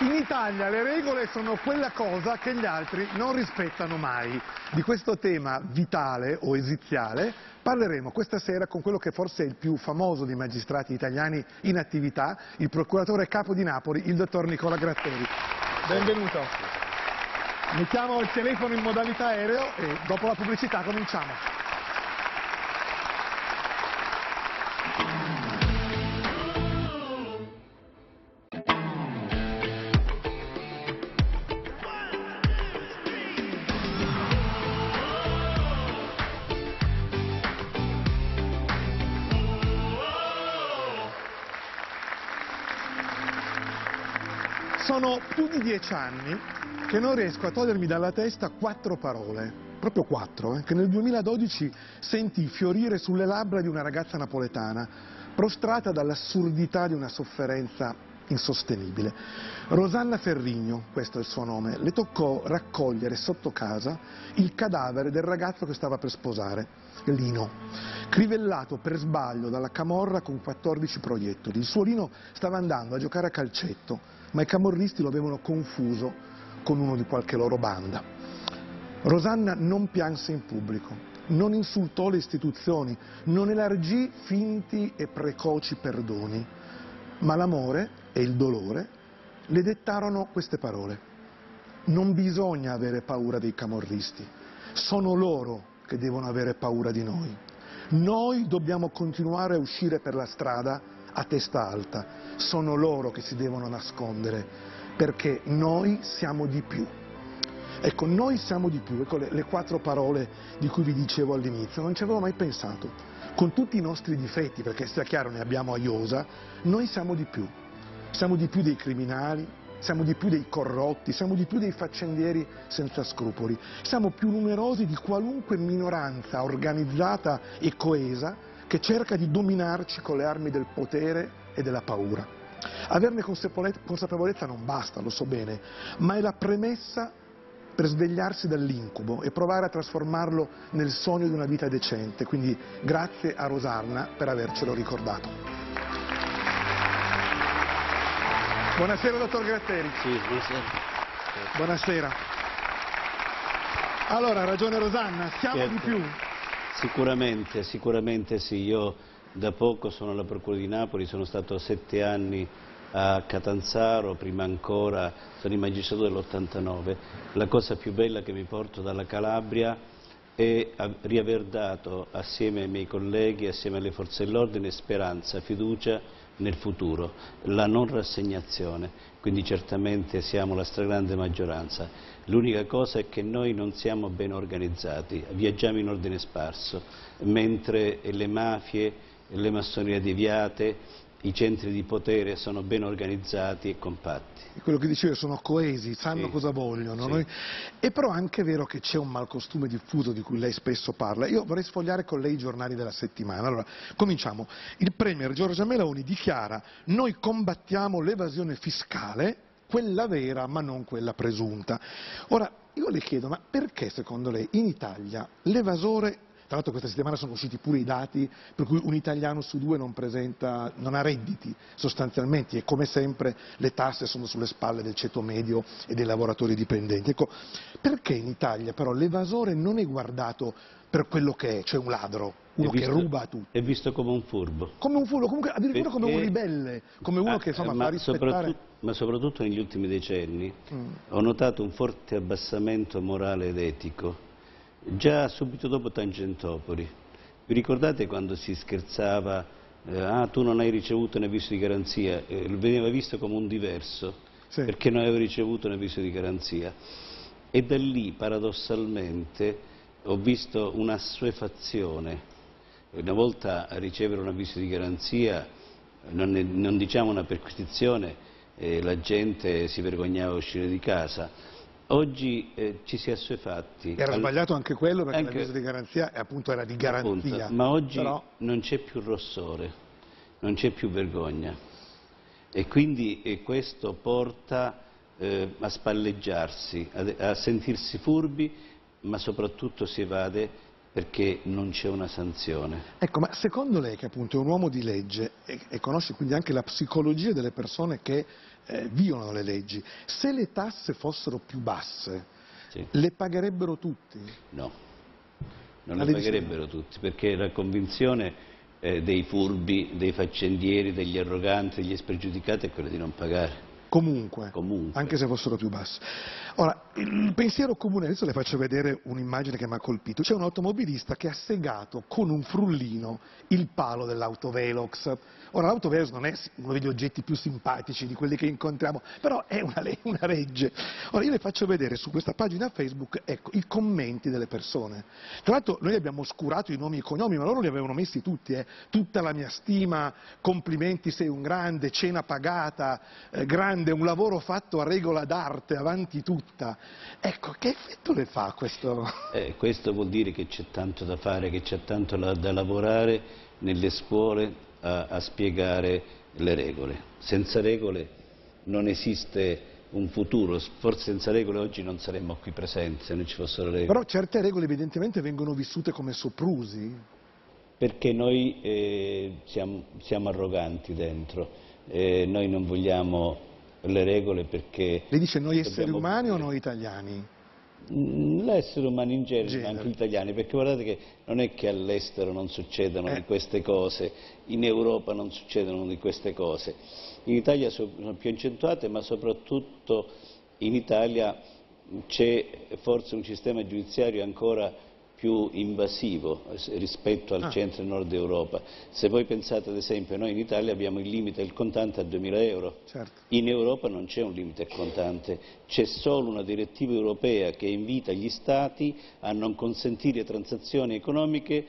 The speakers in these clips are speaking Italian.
In Italia le regole sono quella cosa che gli altri non rispettano mai. Di questo tema vitale o esiziale parleremo questa sera con quello che forse è il più famoso dei magistrati italiani in attività, il procuratore capo di Napoli, il dottor Nicola Gratteri. Benvenuto. Mettiamo il telefono in modalità aereo e dopo la pubblicità cominciamo. Sono più di dieci anni che non riesco a togliermi dalla testa quattro parole, proprio quattro, eh, che nel 2012 sentì fiorire sulle labbra di una ragazza napoletana, prostrata dall'assurdità di una sofferenza insostenibile. Rosanna Ferrigno, questo è il suo nome, le toccò raccogliere sotto casa il cadavere del ragazzo che stava per sposare, Lino, crivellato per sbaglio dalla camorra con 14 proiettili. Il suo Lino stava andando a giocare a calcetto ma i camorristi lo avevano confuso con uno di qualche loro banda. Rosanna non pianse in pubblico, non insultò le istituzioni, non elargì finti e precoci perdoni, ma l'amore e il dolore le dettarono queste parole. Non bisogna avere paura dei camorristi, sono loro che devono avere paura di noi. Noi dobbiamo continuare a uscire per la strada a testa alta. Sono loro che si devono nascondere, perché noi siamo di più. Ecco, noi siamo di più, ecco le, le quattro parole di cui vi dicevo all'inizio, non ci avevo mai pensato. Con tutti i nostri difetti, perché sia chiaro ne abbiamo a iosa, noi siamo di più. Siamo di più dei criminali, siamo di più dei corrotti, siamo di più dei faccendieri senza scrupoli, siamo più numerosi di qualunque minoranza organizzata e coesa che cerca di dominarci con le armi del potere e della paura. Averne consapevolezza non basta, lo so bene, ma è la premessa per svegliarsi dall'incubo e provare a trasformarlo nel sogno di una vita decente. Quindi grazie a Rosanna per avercelo ricordato. Buonasera dottor Gratteri. Sì, buonasera. Buonasera. Allora, ragione Rosanna, siamo Certo. di più. Sicuramente, sicuramente sì. Io da poco sono alla Procura di Napoli, sono stato sette anni a Catanzaro, prima ancora sono in magistrato dell'89. La cosa più bella che mi porto dalla Calabria è riaver dato assieme ai miei colleghi, assieme alle forze dell'ordine, speranza, fiducia nel futuro, la non rassegnazione, quindi certamente siamo la stragrande maggioranza. L'unica cosa è che noi non siamo ben organizzati, viaggiamo in ordine sparso, mentre le mafie, le massonerie deviate, i centri di potere sono ben organizzati e compatti. Quello che dicevo, sono coesi, sanno Sì. cosa vogliono. Sì. noi- E però è anche vero che c'è un malcostume diffuso di cui lei spesso parla. Io vorrei sfogliare con lei i giornali della settimana. Allora, cominciamo. Il Premier Giorgia Meloni dichiara noi combattiamo l'evasione fiscale, quella vera ma non quella presunta. Ora, io le chiedo, ma perché secondo lei in Italia l'evasore tra l'altro questa settimana sono usciti pure i dati per cui un italiano su due non, presenta, non ha redditi sostanzialmente e come sempre le tasse sono sulle spalle del ceto medio e dei lavoratori dipendenti. Ecco, perché in Italia però l'evasore non è guardato per quello che è, cioè un ladro, uno visto- che ruba a tutti? È visto come un furbo. Come un furbo, comunque addirittura come un Perché- ribelle, come uno Ah, che insomma ma fa rispettare... soprattutto, ma soprattutto negli ultimi decenni Mm. ho notato un forte abbassamento morale ed etico, già subito dopo Tangentopoli. Vi ricordate quando si scherzava, eh, ah tu non hai ricevuto un avviso di garanzia, Eh, veniva visto come un diverso, Sì. perché non aveva ricevuto un avviso di garanzia. E da lì, paradossalmente, ho visto un'assuefazione. Una volta a ricevere un avviso di garanzia, non, è- non diciamo una perquisizione, eh, la gente si vergognava a uscire di casa. Oggi eh, ci si è assuefatti. Era Al- sbagliato anche quello perché Anche- l'avviso di garanzia eh, appunto era di appunto, garanzia. ma oggi Però- non c'è più rossore, non c'è più vergogna. E quindi eh, questo porta eh, a spalleggiarsi, a, a sentirsi furbi, ma soprattutto si evade perché non c'è una sanzione. Ecco, ma secondo lei che appunto è un uomo di legge e, e conosce quindi anche la psicologia delle persone che eh, violano le leggi, se le tasse fossero più basse, Sì. le pagherebbero tutti? No, non Ma le pagherebbero tutti, perché la convinzione eh, dei furbi, dei faccendieri, degli arroganti, degli spregiudicati è quella di non pagare. Comunque, Comunque. anche se fossero più bassi. Ora, il pensiero comune, adesso le faccio vedere un'immagine che mi ha colpito. C'è un automobilista che ha segato con un frullino il palo dell'autovelox. Ora, l'autovelox non è uno degli oggetti più simpatici di quelli che incontriamo, però è una, una legge. Ora, io le faccio vedere su questa pagina Facebook, ecco, i commenti delle persone. Tra l'altro, noi abbiamo oscurato i nomi e i cognomi, ma loro li avevano messi tutti, eh. Tutta la mia stima, complimenti, sei un grande, cena pagata, eh, grande, un lavoro fatto a regola d'arte, avanti tutta. Ecco, che effetto le fa questo? Eh, questo vuol dire che c'è tanto da fare, che c'è tanto la- da lavorare nelle scuole a, a spiegare le regole. Senza regole non esiste un futuro, forse senza regole oggi non saremmo qui presenti se non ci fossero regole. Però certe regole evidentemente vengono vissute come soprusi. Perché noi eh, siamo, siamo arroganti dentro, eh, noi non vogliamo le regole perché Le dice noi esseri umani o noi italiani? Mm, L'essere umano in genere, Genere. ma anche gli italiani, perché guardate che non è che all'estero non succedono Eh. di queste cose, in Europa non succedono di queste cose. In Italia so- sono più accentuate, ma soprattutto in Italia c'è forse un sistema giudiziario ancora più invasivo eh, rispetto al Ah. centro e nord Europa. Se voi pensate ad esempio, noi in Italia abbiamo il limite del contante a 2.000 euro, Certo. in Europa non c'è un limite al contante, c'è solo una direttiva europea che invita gli Stati a non consentire transazioni economiche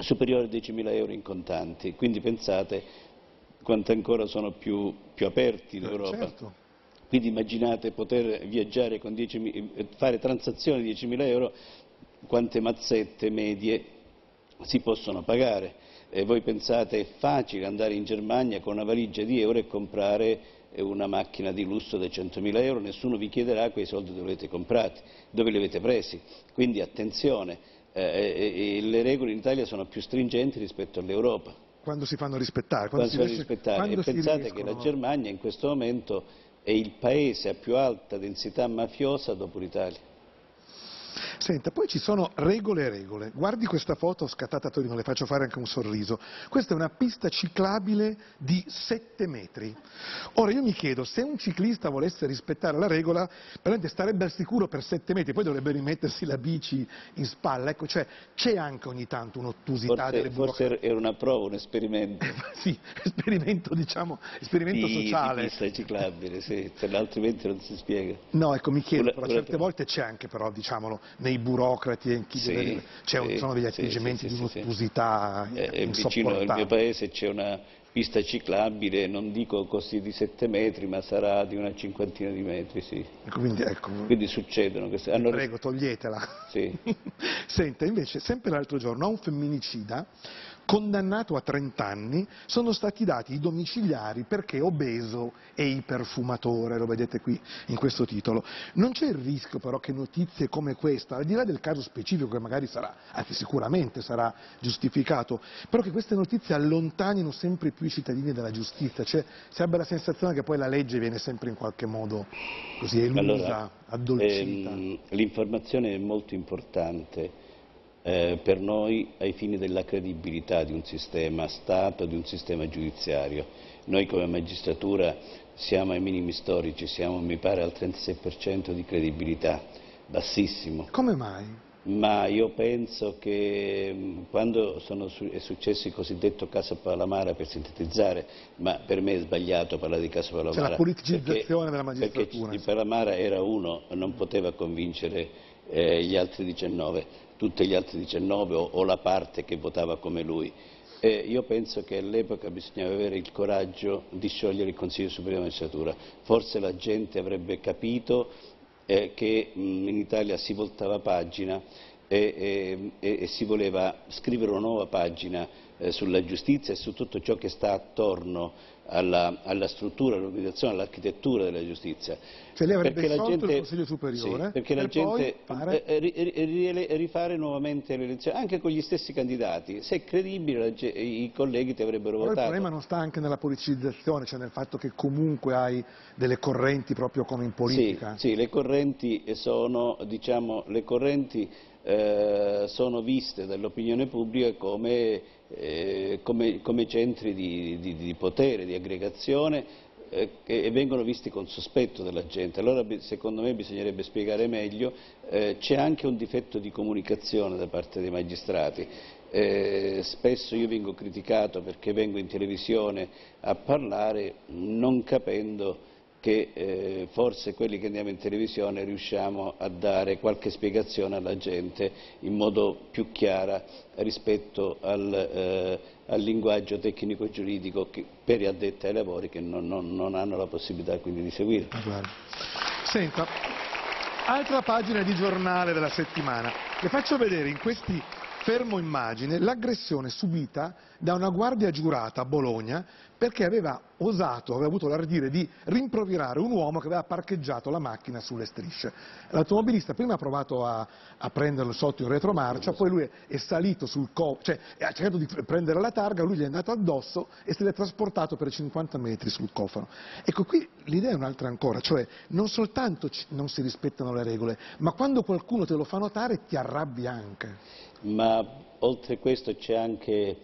superiori a 10.000 euro in contanti. Quindi pensate quanto ancora sono più, più aperti l'Europa. Certo. Quindi immaginate poter viaggiare con 10.000 eh, fare transazioni di 10.000 euro, quante mazzette medie si possono pagare. E voi pensate è facile andare in Germania con una valigia di euro e comprare eh, una macchina di lusso da 100.000 euro, nessuno vi chiederà quei soldi dove li avete comprati, dove li avete presi. Quindi attenzione, eh, eh, eh, le regole in Italia sono più stringenti rispetto all'Europa Quando si fanno rispettare. quando si riesce- deve rispettare. quando E si pensate che riescono- la Germania in questo momento è il paese a più alta densità mafiosa dopo l'Italia. Senta, poi ci sono regole e regole. Guardi questa foto scattata a Torino, le faccio fare anche un sorriso. Questa è una pista ciclabile di 7 metri. Ora io mi chiedo, se un ciclista volesse rispettare la regola, veramente starebbe al sicuro per 7 metri, poi dovrebbe rimettersi la bici in spalla. Ecco, cioè c'è anche ogni tanto un'ottusità Forse, delle burocrazie. forse era una prova, un esperimento Sì, esperimento, diciamo, esperimento di, di sociale. pista ciclabile, sì, altrimenti non si spiega. No, ecco, mi chiedo, Una- però una- certe volte c'è anche però, diciamolo, nei burocrati e in chi Sì, un- sì, sono degli atteggiamenti sì, di un'ottusità Eh, eh, vicino al mio paese c'è una pista ciclabile, non dico così di 7 metri, ma sarà di una cinquantina di metri, sì. Quindi, ecco, Quindi succedono queste... hanno- prego, toglietela. Sì. Senta, invece, sempre l'altro giorno, a un femminicida condannato a 30 anni sono stati dati i domiciliari perché obeso e iperfumatore, lo vedete qui in questo titolo. Non c'è il rischio però che notizie come questa, al di là del caso specifico che magari sarà, anzi sicuramente sarà giustificato, però che queste notizie allontanino sempre più i cittadini dalla giustizia, cioè si abbia la sensazione che poi la legge viene sempre in qualche modo così elusa, Allora, addolcita. ehm, l'informazione è molto importante eh, per noi ai fini della credibilità di un sistema Stato, di un sistema giudiziario. Noi come magistratura siamo ai minimi storici, siamo mi pare al 36% di credibilità, bassissimo. Come mai? Ma io penso che mh, quando sono su- è successo il cosiddetto caso Palamara, per sintetizzare, ma per me è sbagliato parlare di caso Palamara. Cioè la politicizzazione perché- della magistratura, Perché. Palamara era uno, non poteva convincere eh, gli altri 19, tutti gli altri 19 o, o la parte che votava come lui. E io penso che all'epoca bisognava avere il coraggio di sciogliere il Consiglio Superiore di Magistratura. Forse la gente avrebbe capito eh, che mh, in Italia si voltava pagina e- e- e si voleva scrivere una nuova pagina eh, sulla giustizia e su tutto ciò che sta attorno alla, alla struttura, all'organizzazione, all'architettura della giustizia. Cioè lei avrebbe perché gente, il Consiglio Superiore sì, perché per la gente fare... eh, rifare nuovamente le elezioni, anche con gli stessi candidati. Se è credibile i colleghi ti avrebbero Però votato. Il problema non sta anche nella politicizzazione, cioè nel fatto che comunque hai delle correnti proprio come in politica. Sì, sì le correnti sono, diciamo, le correnti eh, sono viste dall'opinione pubblica come, eh, come, come centri di, di, di, potere, di aggregazione eh, e vengono visti con sospetto della gente. Allora secondo me bisognerebbe spiegare meglio, eh, c'è anche un difetto di comunicazione da parte dei magistrati. Eh, spesso io vengo criticato perché vengo in televisione a parlare non capendo che eh, forse quelli che andiamo in televisione riusciamo a dare qualche spiegazione alla gente in modo più chiara rispetto al, eh, al linguaggio tecnico-giuridico per gli addetti ai lavori che non, non, non hanno la possibilità quindi di seguire. Senta, altra pagina di giornale della settimana. Le faccio vedere in questi fermo immagine l'aggressione subita da una guardia giurata a Bologna perché aveva osato, aveva avuto l'ardire di rimproverare un uomo che aveva parcheggiato la macchina sulle strisce. L'automobilista prima ha provato a, a prenderlo sotto in retromarcia, poi lui è salito sul co, cioè ha cercato di prendere la targa, lui gli è andato addosso e se l'è trasportato per 50 metri sul cofano. Ecco, qui l'idea è un'altra ancora, cioè non soltanto non si rispettano le regole, ma quando qualcuno te lo fa notare ti arrabbi anche ma oltre questo c'è anche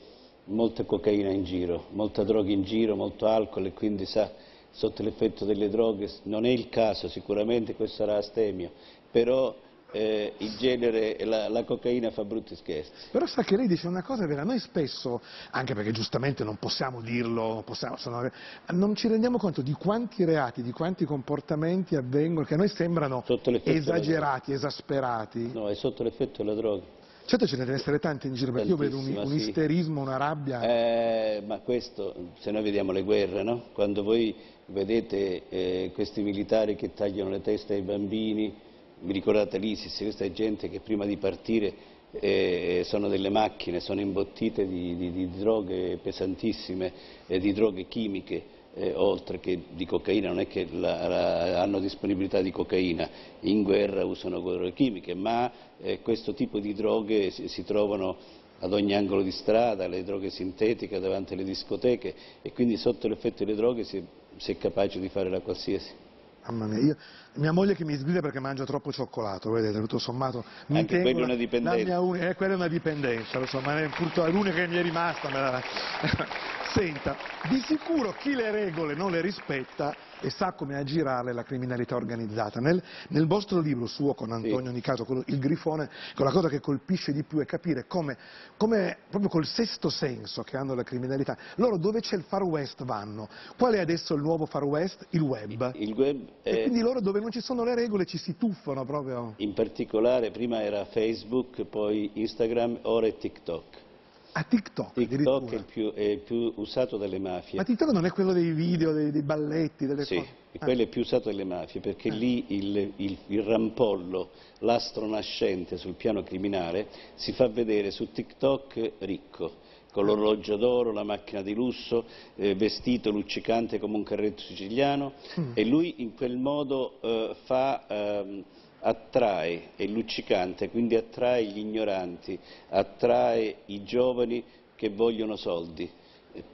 molta cocaina in giro, molta droga in giro, molto alcol e quindi sa, sotto l'effetto delle droghe non è il caso sicuramente, questo sarà astemio, però eh, il genere, la, la, cocaina fa brutti scherzi. Però sa che lei dice una cosa vera, noi spesso, anche perché giustamente non possiamo dirlo, possiamo, sono, non ci rendiamo conto di quanti reati, di quanti comportamenti avvengono, che a noi sembrano esagerati, esasperati. No, è sotto l'effetto della droga. Certo ce ne deve essere tante in giro, perché io vedo un, un isterismo, una rabbia. Eh, ma questo, se noi vediamo le guerre, no? Quando voi vedete eh, questi militari che tagliano le teste ai bambini, vi ricordate l'ISIS, questa è gente che prima di partire eh, sono delle macchine, sono imbottite di, di, di droghe pesantissime, di droghe chimiche eh, oltre che di cocaina, non è che la, la, hanno disponibilità di cocaina, in guerra usano droghe chimiche, ma eh, questo tipo di droghe si, si, trovano ad ogni angolo di strada, le droghe sintetiche davanti alle discoteche e quindi sotto l'effetto delle droghe si, si è capace di fare la qualsiasi. Mamma mia, io, mia moglie che mi sgrida perché mangia troppo cioccolato, vedete, tutto sommato. Mi Anche quella è una dipendenza. Mia, eh, quella è una dipendenza, insomma, è, l'unica che mi è rimasta. La... Senta, di sicuro chi le regole non le rispetta e sa come aggirarle la criminalità organizzata. Nel, nel vostro libro suo con Antonio sì. Nicaso, quello, Il Grifone, la cosa che colpisce di più è capire come, come, proprio col sesto senso che hanno la criminalità, loro dove c'è il far west vanno. Qual è adesso il nuovo far west? Il web. Il, il web è... E quindi loro dove non ci sono le regole ci si tuffano proprio. In particolare prima era Facebook, poi Instagram, ora è TikTok. A TikTok TikTok è il, più, è il, più, usato dalle mafie. Ma TikTok non è quello dei video, dei, dei balletti, delle sì, cose? Sì, quello è più usato dalle mafie perché eh. lì il, il, il rampollo, l'astro nascente sul piano criminale si fa vedere su TikTok ricco con l'orologio d'oro, la macchina di lusso, eh, vestito luccicante come un carretto siciliano mm. e lui in quel modo eh, fa... Eh, attrae, è luccicante, quindi attrae gli ignoranti, attrae i giovani che vogliono soldi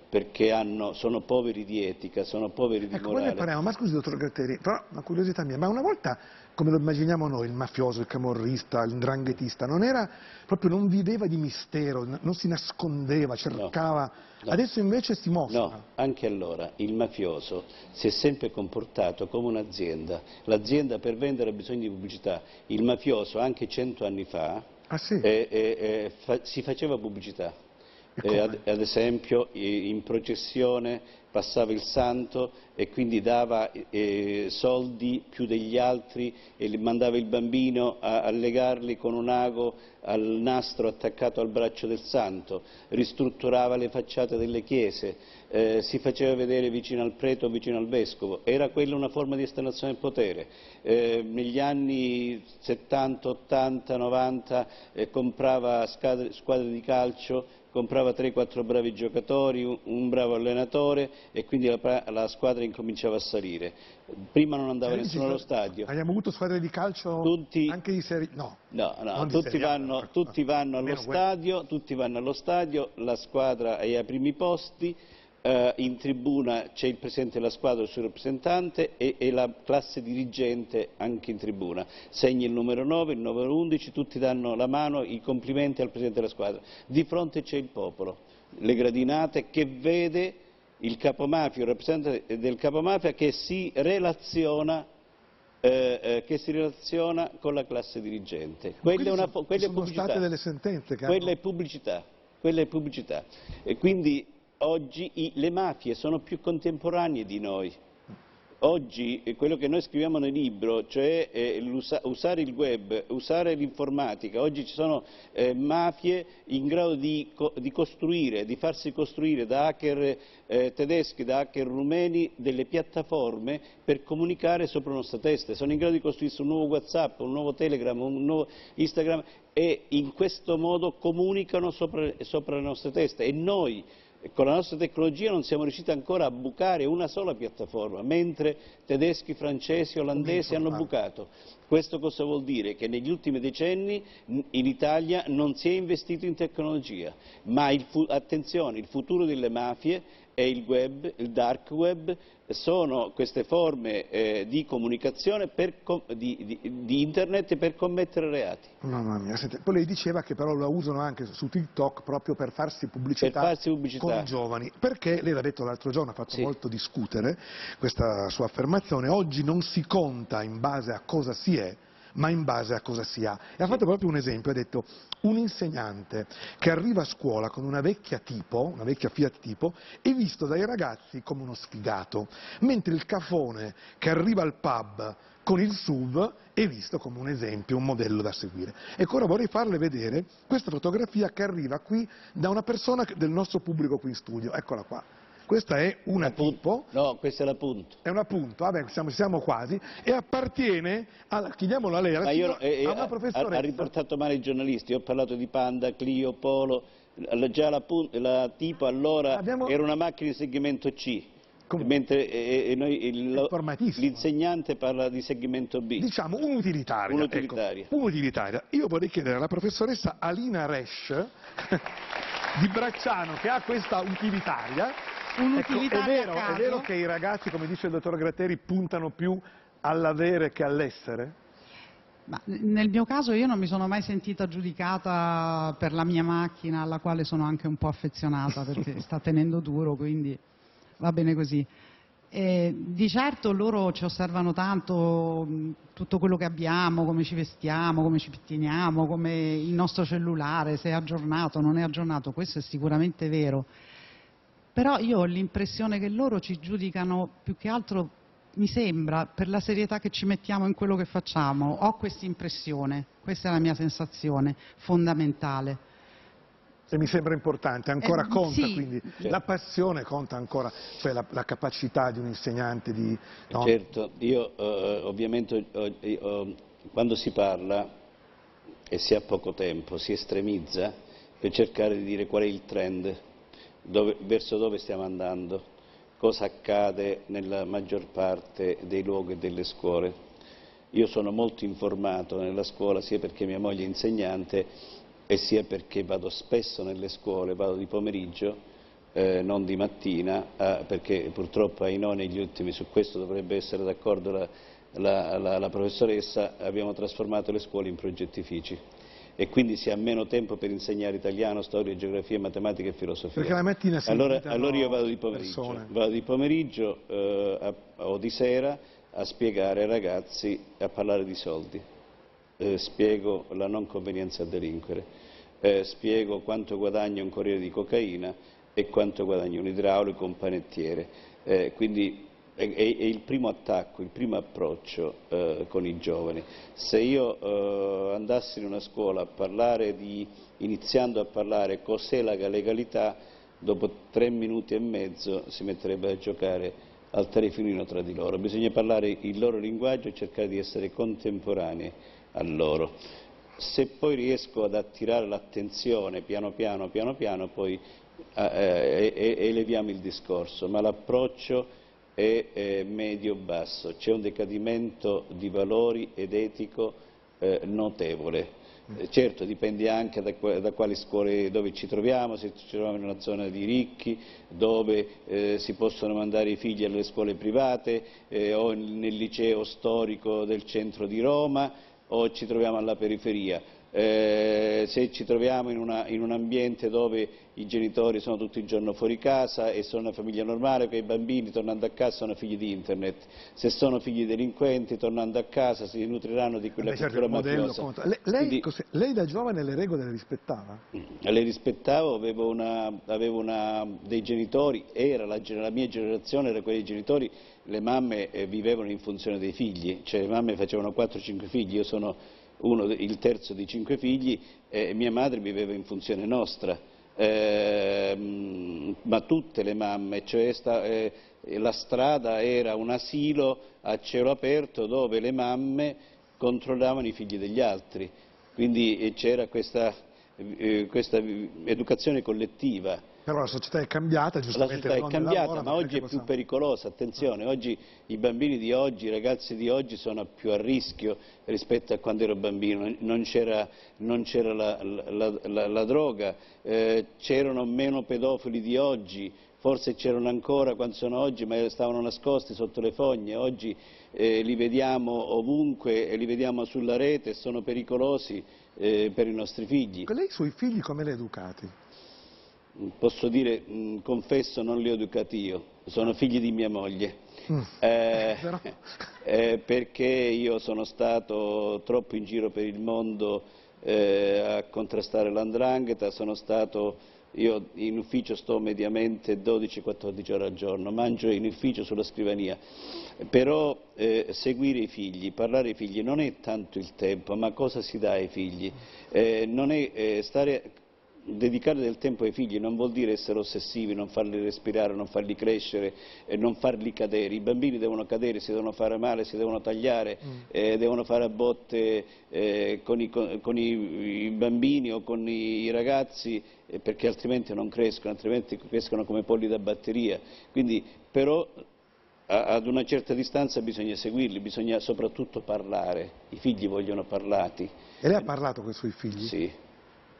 perché hanno, sono poveri di etica, sono poveri di ecco, morale. Parliamo, ma scusi dottor Gratteri, però una curiosità mia, ma una volta, come lo immaginiamo noi, il mafioso, il camorrista, l'indranghetista, non era, proprio non viveva di mistero, non si nascondeva, cercava... No. No. Adesso invece si mostra. No, anche allora il mafioso si è sempre comportato come un'azienda. L'azienda per vendere ha bisogno di pubblicità. Il mafioso anche cento anni fa ah, sì? eh, eh, fa, si faceva pubblicità. Eh, ad, ad, esempio in processione passava il santo e quindi dava eh, soldi più degli altri e mandava il bambino a, a, legarli con un ago al nastro attaccato al braccio del santo, ristrutturava le facciate delle chiese, eh, si faceva vedere vicino al prete o vicino al vescovo, era quella una forma di esternazione del potere. Eh, negli anni 70, 80, 90 comprava squadre, squadre di calcio comprava 3-4 bravi giocatori, un, bravo allenatore e quindi la, la, squadra incominciava a salire. Prima non andava nessuno allo stadio. Abbiamo avuto squadre di calcio tutti, anche di serie... No, no, no tutti, vanno, tutti, vanno, allo stadio, tutti vanno allo stadio, la squadra è ai primi posti, eh, in tribuna c'è il presidente della squadra, il suo rappresentante e, e, la classe dirigente anche in tribuna. Segni il numero 9, il numero 11, tutti danno la mano, i complimenti al presidente della squadra. Di fronte c'è il popolo, le gradinate che vede il capomafia, il rappresentante del capomafia che si relaziona eh, eh, che si relaziona con la classe dirigente. Quella è, una, quella è quella è pubblicità. Quella è pubblicità. E quindi oggi i, le mafie sono più contemporanee di noi. Oggi eh, quello che noi scriviamo nel libro, cioè eh, usare il web, usare l'informatica, oggi ci sono eh, mafie in grado di, co di, costruire, di farsi costruire da hacker eh, tedeschi, da hacker rumeni, delle piattaforme per comunicare sopra la nostra testa. Sono in grado di costruirsi un nuovo Whatsapp, un nuovo Telegram, un nuovo Instagram e in questo modo comunicano sopra, sopra le nostre teste e noi con la nostra tecnologia non siamo riusciti ancora a bucare una sola piattaforma, mentre tedeschi, francesi, olandesi hanno bucato. Questo cosa vuol dire? Che negli ultimi decenni in Italia non si è investito in tecnologia, ma il, attenzione, il futuro delle mafie è il web, il dark web, sono queste forme eh, di comunicazione per, di, di, di, internet per commettere reati. Mamma mia, senti, poi lei diceva che però la usano anche su TikTok proprio per farsi pubblicità, per farsi pubblicità. con i giovani, perché lei l'ha detto l'altro giorno, ha fatto sì. molto discutere questa sua affermazione, oggi non si conta in base a cosa si è, ma in base a cosa si ha. E ha fatto proprio un esempio, ha detto un insegnante che arriva a scuola con una vecchia tipo, una vecchia Fiat tipo, è visto dai ragazzi come uno sfigato, mentre il cafone che arriva al pub con il SUV è visto come un esempio, un modello da seguire. Ecco, ora vorrei farle vedere questa fotografia che arriva qui da una persona del nostro pubblico qui in studio, eccola qua. Questa è una tipo. No, questo è l'appunto. È un appunto, vabbè, siamo, siamo quasi, e appartiene, alla, chiediamolo a lei, alla io, eh, a una professoressa. Ha, ha riportato male i giornalisti, ho parlato di Panda, Clio, Polo, già la, la tipo allora Abbiamo... era una macchina di segmento C. Come? Mentre eh, eh l'insegnante parla di segmento B. Diciamo un'utilitaria. Un'utilitaria. Ecco, un'utilitaria. Io vorrei chiedere alla professoressa Alina Resch di Bracciano che ha questa utilitaria un'utilità ecco, è, vero, è vero che i ragazzi, come dice il dottor Gratteri, puntano più all'avere che all'essere? Ma nel mio caso io non mi sono mai sentita giudicata per la mia macchina, alla quale sono anche un po' affezionata perché sta tenendo duro, quindi va bene così. E di certo loro ci osservano tanto tutto quello che abbiamo, come ci vestiamo, come ci pettiniamo, come il nostro cellulare, se è aggiornato o non è aggiornato, questo è sicuramente vero però io ho l'impressione che loro ci giudicano più che altro, mi sembra, per la serietà che ci mettiamo in quello che facciamo. Ho questa impressione, questa è la mia sensazione fondamentale. E mi sembra importante, ancora eh, conta, sì. quindi certo. la passione conta ancora, cioè la, la capacità di un insegnante di... No? Certo, io eh, ovviamente eh, quando si parla e si ha poco tempo, si estremizza per cercare di dire qual è il trend dove, verso dove stiamo andando, cosa accade nella maggior parte dei luoghi e delle scuole. Io sono molto informato nella scuola sia perché mia moglie è insegnante e sia perché vado spesso nelle scuole, vado di pomeriggio, eh, non di mattina, eh, perché purtroppo ai no negli ultimi, su questo dovrebbe essere d'accordo la, la, la, la professoressa, abbiamo trasformato le scuole in progettifici e quindi si ha meno tempo per insegnare italiano, storia, geografia, matematica e filosofia. Perché la mattina si allora, allora io vado di pomeriggio, vado di pomeriggio eh, a, o di sera a spiegare ai ragazzi, a parlare di soldi. Eh, spiego la non convenienza a delinquere, eh, spiego quanto guadagna un corriere di cocaina e quanto guadagna un idraulico, un panettiere. Eh, quindi è, è, il primo attacco, il primo approccio eh, con i giovani. Se io eh, andassi in una scuola a parlare di, iniziando a parlare cos'è la legalità, dopo tre minuti e mezzo si metterebbe a giocare al telefonino tra di loro. Bisogna parlare il loro linguaggio e cercare di essere contemporanei a loro. se poi riesco ad attirare l'attenzione piano piano, piano piano, poi eh, eh, eleviamo il discorso, ma l'approccio è eh, medio-basso, c'è un decadimento di valori ed etico eh, notevole. Eh, certo, dipende anche da, da, quali scuole dove ci troviamo, se ci troviamo in una zona di ricchi, dove eh, si possono mandare i figli alle scuole private eh, o nel liceo storico del centro di Roma o ci troviamo alla periferia. Eh, se ci troviamo in, una, in, un ambiente dove i genitori sono tutto il giorno fuori casa e sono una famiglia normale, quei bambini tornando a casa sono figli di internet. Se sono figli delinquenti, tornando a casa si nutriranno di quella cultura mafiosa. Lei, lei, Quindi, lei, da giovane le regole le rispettava? Mm, le rispettavo, avevo, una, avevo una, dei genitori, era la, la, mia generazione, era quella dei genitori, le mamme eh, vivevano in funzione dei figli, cioè le mamme facevano 4-5 figli, io sono uno, il terzo di cinque figli, e mia madre viveva in funzione nostra, eh, ma tutte le mamme, cioè sta, eh, la strada era un asilo a cielo aperto dove le mamme controllavano i figli degli altri, quindi eh, c'era questa, eh, questa educazione collettiva. Però la società è cambiata, giustamente. La società è cambiata, ma oggi è più pericolosa, attenzione, oggi i bambini di oggi, i ragazzi di oggi sono più a rischio rispetto a quando ero bambino, non c'era, la, la, la, la, droga, eh, c'erano meno pedofili di oggi, forse c'erano ancora quando sono oggi, ma stavano nascosti sotto le fogne, oggi eh, li vediamo ovunque e li vediamo sulla rete e sono pericolosi eh, per i nostri figli. Lei sui figli come li ha educati? Posso dire, mh, confesso, non li ho educati io, sono figli di mia moglie. Mm. Eh, eh, perché io sono stato troppo in giro per il mondo eh, a contrastare l'andrangheta, sono stato, io in ufficio sto mediamente 12-14 ore al giorno, mangio in ufficio sulla scrivania, però eh, seguire i figli, parlare ai figli non è tanto il tempo, ma cosa si dà ai figli, eh, non è eh, stare dedicare del tempo ai figli non vuol dire essere ossessivi, non farli respirare, non farli crescere, eh, non farli cadere. I bambini devono cadere, si devono fare male, si devono tagliare, mm. eh, devono fare a botte eh, con, i, con i, i, bambini o con i, i ragazzi eh, perché altrimenti non crescono, altrimenti crescono come polli da batteria. Quindi, però a, ad una certa distanza bisogna seguirli, bisogna soprattutto parlare. I figli vogliono parlati. E lei ha parlato con i suoi figli? Sì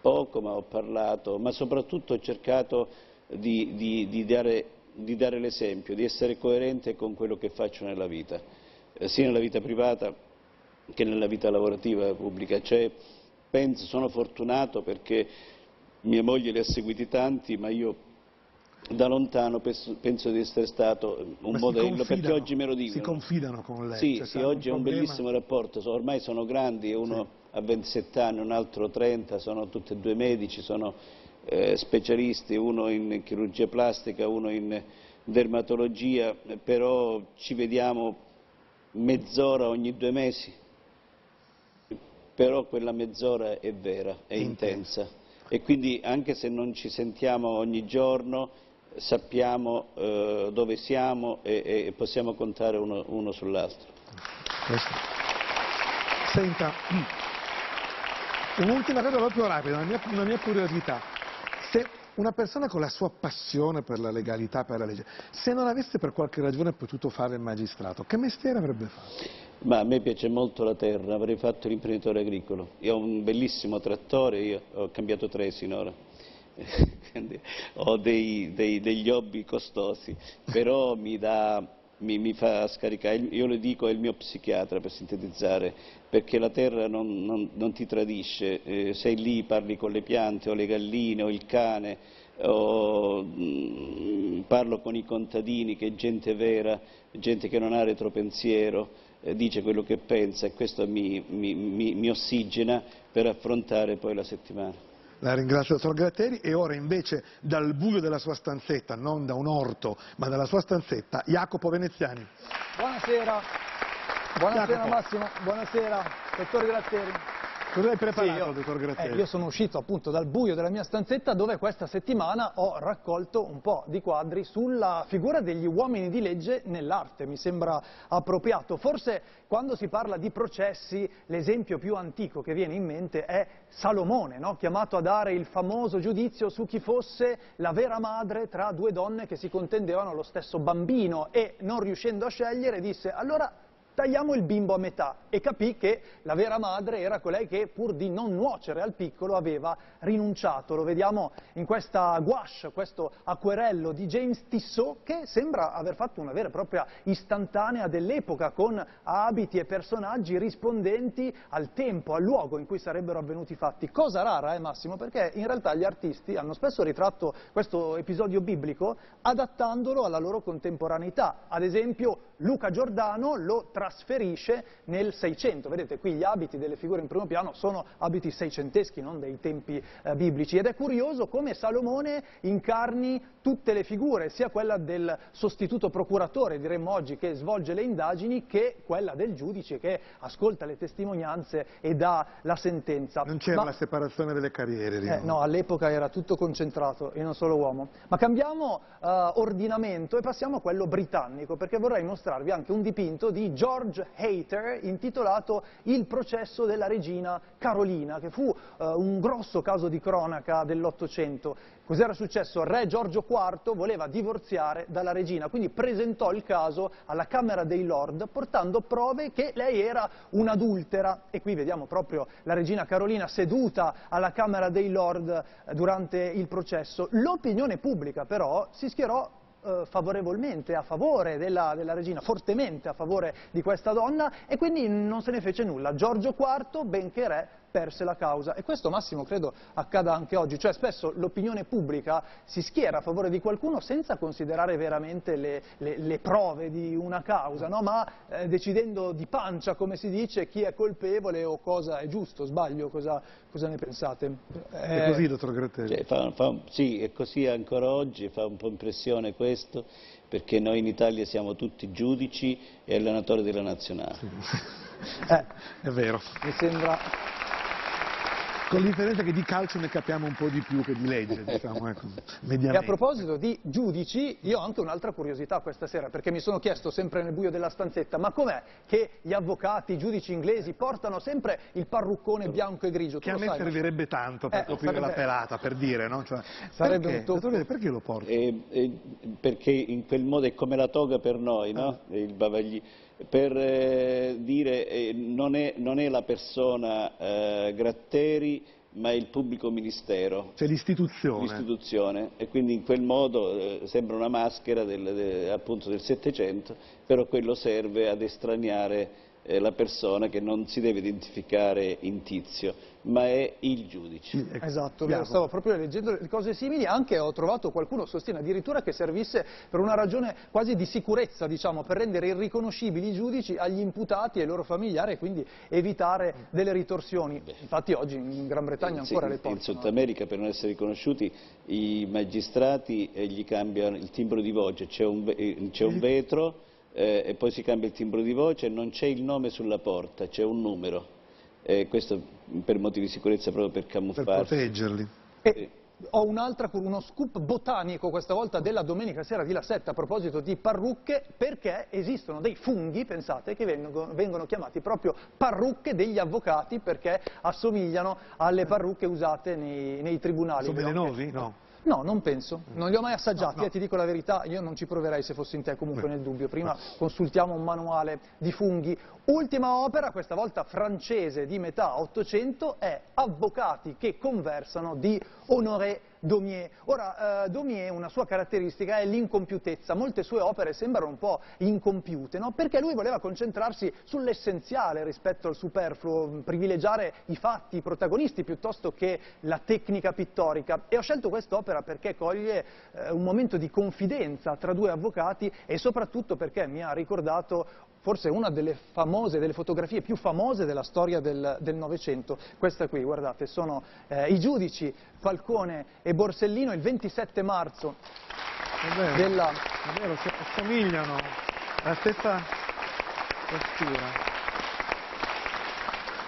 poco, ma ho parlato, ma soprattutto ho cercato di, di, di dare, dare l'esempio, di essere coerente con quello che faccio nella vita, eh, sia nella vita privata che nella vita lavorativa pubblica. Cioè, penso, sono fortunato perché mia moglie li ha seguiti tanti, ma io da lontano penso, penso di essere stato un ma modello, perché oggi me lo dicono. Si confidano con lei? Sì, cioè, sì oggi un è un bellissimo rapporto, ormai sono grandi e uno... Sì a 27 anni, un altro 30, sono tutti e due medici, sono eh, specialisti, uno in chirurgia plastica, uno in dermatologia, però ci vediamo mezz'ora ogni due mesi, però quella mezz'ora è vera, è intensa. E quindi anche se non ci sentiamo ogni giorno sappiamo eh, dove siamo e, e, possiamo contare uno, uno sull'altro. Un'ultima cosa proprio rapida, una mia, una mia curiosità. Se una persona con la sua passione per la legalità, per la legge, se non avesse per qualche ragione potuto fare il magistrato, che mestiere avrebbe fatto? Ma a me piace molto la terra, avrei fatto l'imprenditore agricolo. Io ho un bellissimo trattore, io ho cambiato tre sinora. ho dei, dei, degli hobby costosi, però mi dà mi, mi, fa scaricare, io le dico è il mio psichiatra per sintetizzare, perché la terra non, non, non ti tradisce, eh, sei lì, parli con le piante o le galline o il cane, o, mh, mm, parlo con i contadini che è gente vera, gente che non ha retropensiero, eh, dice quello che pensa e questo mi, mi, mi ossigena per affrontare poi la settimana. La ringrazio, dottor Gratteri. E ora invece dal buio della sua stanzetta, non da un orto, ma dalla sua stanzetta, Jacopo Veneziani. Buonasera. Buonasera Jacopo. Massimo, buonasera, dottor Gratteri. Cosa hai preparato, Sì, io- dottor Gratteri? eh, io sono uscito appunto dal buio della mia stanzetta dove questa settimana ho raccolto un po' di quadri sulla figura degli uomini di legge nell'arte. Mi sembra appropriato. Forse quando si parla di processi l'esempio più antico che viene in mente è Salomone, no? chiamato a dare il famoso giudizio su chi fosse la vera madre tra due donne che si contendevano lo stesso bambino e non riuscendo a scegliere disse allora tagliamo il bimbo a metà e capì che la vera madre era colei che pur di non nuocere al piccolo aveva rinunciato. Lo vediamo in questa gouache, questo acquerello di James Tissot che sembra aver fatto una vera e propria istantanea dell'epoca con abiti e personaggi rispondenti al tempo, al luogo in cui sarebbero avvenuti i fatti. Cosa rara, eh Massimo, perché in realtà gli artisti hanno spesso ritratto questo episodio biblico adattandolo alla loro contemporaneità. Ad esempio Luca Giordano lo trasferisce nel Seicento. Vedete qui gli abiti delle figure in primo piano sono abiti seicenteschi, non dei tempi eh, biblici. Ed è curioso come Salomone incarni tutte le figure, sia quella del sostituto procuratore, diremmo oggi, che svolge le indagini, che quella del giudice che ascolta le testimonianze e dà la sentenza. Non c'era Ma- la separazione delle carriere, eh, diciamo. no, all'epoca era tutto concentrato in un solo uomo. Ma cambiamo eh, ordinamento e passiamo a quello britannico, perché vorrei mostrarvi anche un dipinto di George Hayter intitolato Il processo della regina Carolina, che fu eh, un grosso caso di cronaca dell'Ottocento. Cos'era successo? Re Giorgio IV voleva divorziare dalla regina, quindi presentò il caso alla Camera dei Lord portando prove che lei era un'adultera e qui vediamo proprio la regina Carolina seduta alla Camera dei Lord eh, durante il processo. L'opinione pubblica però si schierò eh, favorevolmente a favore della, della regina, fortemente a favore di questa donna e quindi non se ne fece nulla. Giorgio IV, benché re, perse la causa e questo Massimo credo accada anche oggi, cioè spesso l'opinione pubblica si schiera a favore di qualcuno senza considerare veramente le, le- le prove di una causa, no? ma eh, decidendo di pancia, come si dice, chi è colpevole o cosa è giusto, sbaglio, cosa, cosa ne pensate? È Eh, così, dottor Gratteri? Cioè, fa- fa- sì, è così ancora oggi, fa un po' impressione questo, perché noi in Italia siamo tutti giudici e allenatori della nazionale. eh, È vero. mi sembra... Con la differenza che di calcio ne capiamo un po' di più che di legge, diciamo, ecco, E a mediamente. proposito di giudici, io ho anche un'altra curiosità questa sera, perché mi sono chiesto sempre nel buio della stanzetta, ma com'è che gli avvocati, i giudici inglesi portano sempre il parruccone bianco e grigio? Tu Che a me sai, servirebbe tanto per Eh, coprire sarebbe- la pelata, per dire, no? Cioè, Sarebbe perché, un dottore, perché lo porta? E- e- perché in quel modo è come la toga per noi, no? Il bavagli. Per eh, dire eh, non, è, non è la persona eh, Gratteri, ma è il pubblico ministero. C'è l'istituzione. l'istituzione e quindi in quel modo eh, sembra una maschera del, de- appunto del Settecento, però quello serve ad estraniare eh, la persona che non si deve identificare in tizio, ma è il giudice. Ecco, Esatto, vero, stavo proprio leggendo le cose simili, anche ho trovato qualcuno sostiene addirittura che servisse per una ragione quasi di sicurezza, diciamo, per rendere irriconoscibili i giudici agli imputati e ai loro familiari e quindi evitare delle ritorsioni. Infatti oggi in Gran Bretagna Sì, ancora le in portano. Sud America per non essere riconosciuti i magistrati eh, gli cambiano il timbro di voce, c'è un, eh, c'è un vetro eh, e poi si cambia il timbro di voce non c'è il nome sulla porta, c'è un numero. Eh, questo per motivi di sicurezza proprio per Per camuffarsi. proteggerli. E ho un'altra, uno scoop botanico questa volta della domenica sera di La Setta a proposito di parrucche, perché esistono dei funghi, pensate, che vengono, vengono chiamati proprio parrucche degli avvocati perché assomigliano alle parrucche usate nei, nei tribunali. Sono velenosi? No. No, non penso, non li ho mai assaggiati, No, no. eh, ti dico la verità, io non ci proverei se fossi in te comunque nel dubbio. Prima consultiamo un manuale di funghi. Ultima opera, questa volta francese di metà Ottocento, è Avvocati che conversano di Honoré Daumier. Ora, eh, Daumier, una sua caratteristica è l'incompiutezza. Molte sue opere sembrano un po' incompiute, no? perché lui voleva concentrarsi sull'essenziale rispetto al superfluo, mh, privilegiare i fatti, i protagonisti, piuttosto che la tecnica pittorica. E ho scelto quest'opera perché coglie eh, un momento di confidenza tra due avvocati e soprattutto perché mi ha ricordato forse una delle famose, delle fotografie più famose della storia del Novecento. Questa qui, guardate, sono eh, i giudici Falcone e Borsellino il 27 marzo È vero. della... È vero, si assomigliano. La stessa postura.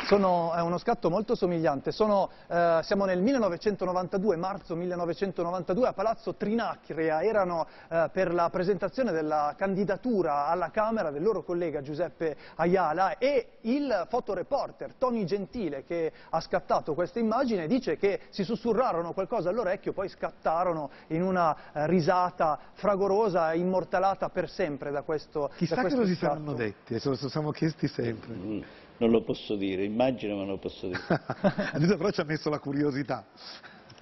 Sono, è uno scatto molto somigliante. Sono, eh, siamo nel 1992, marzo 1992, a Palazzo Trinacria. Erano eh, per la presentazione della candidatura alla Camera del loro collega Giuseppe Ayala e il fotoreporter Tony Gentile che ha scattato questa immagine dice che si sussurrarono qualcosa all'orecchio, poi scattarono in una eh, risata fragorosa, immortalata per sempre da questo Chissà da questo che lo si saranno detti, ce lo siamo chiesti sempre. Non lo posso dire, immagino ma non lo posso dire. Adesso però ci ha messo la curiosità.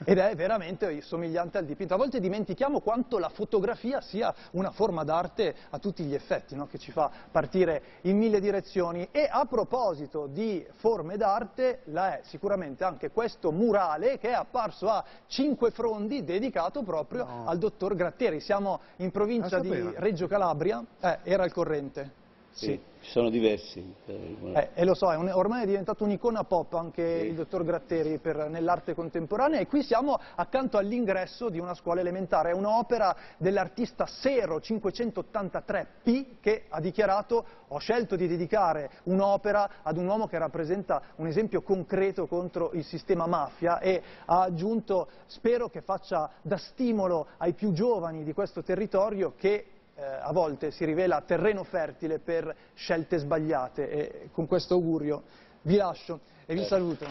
Ed è veramente somigliante al dipinto. A volte dimentichiamo quanto la fotografia sia una forma d'arte a tutti gli effetti, no? che ci fa partire in mille direzioni. E a proposito di forme d'arte, la è sicuramente anche questo murale che è apparso a Cinque Frondi, dedicato proprio No. al dottor Gratteri. Siamo in provincia di. Reggio Calabria, eh, era al corrente. Sì, ci sono diversi. eh, Eh, e lo so, è un- ormai è diventato un'icona pop anche Sì. il dottor Gratteri per- nell'arte contemporanea e qui siamo accanto all'ingresso di una scuola elementare, è un'opera dell'artista Sero 583P che ha dichiarato ho scelto di dedicare un'opera ad un uomo che rappresenta un esempio concreto contro il sistema mafia e ha aggiunto spero che faccia da stimolo ai più giovani di questo territorio che eh, a volte si rivela terreno fertile per scelte sbagliate e con questo augurio vi lascio e vi Eh. saluto.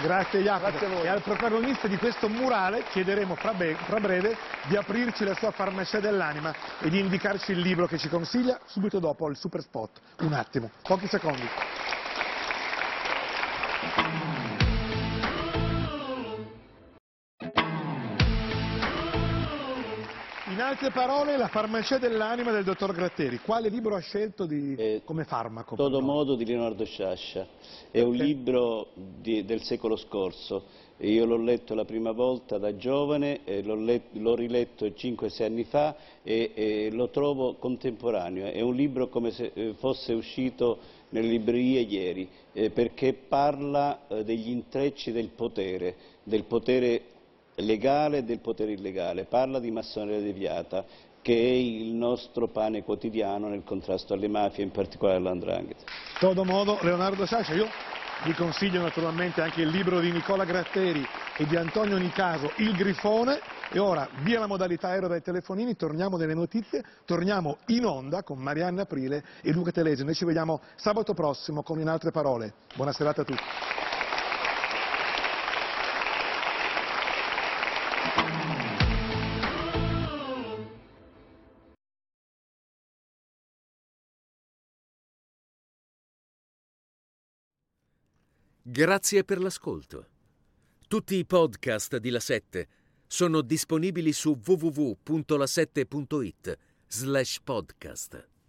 Grazie Jacopo. Grazie a voi. E al protagonista di questo murale chiederemo fra, fra breve di aprirci la sua farmacia dell'anima e di indicarci il libro che ci consiglia subito dopo il super spot. Un attimo, pochi secondi. Altre parole, la farmacia dell'anima del dottor Gratteri. Quale libro ha scelto di- Eh, come farmaco? Todo modo di Leonardo Sciascia. È un libro di- del secolo scorso. Io l'ho letto la prima volta da giovane, e l'ho, let- l'ho riletto 5-6 anni fa e, e lo trovo contemporaneo. È un libro come se eh, fosse uscito nelle librerie ieri, eh, perché parla eh, degli intrecci del potere, del potere legale e del potere illegale, parla di massoneria deviata, che è il nostro pane quotidiano nel contrasto alle mafie, in particolare all'andrangheta. todo modo, Leonardo Sciascia, io vi consiglio naturalmente anche il libro di Nicola Gratteri e di Antonio Nicaso, Il Grifone, e ora via la modalità aereo dai telefonini, torniamo nelle notizie, torniamo in onda con Marianne Aprile e Luca Telese, noi ci vediamo sabato prossimo con In Altre Parole, buona serata a tutti. Grazie per l'ascolto. Tutti i podcast di La 7 sono disponibili su www.la7.it slash podcast.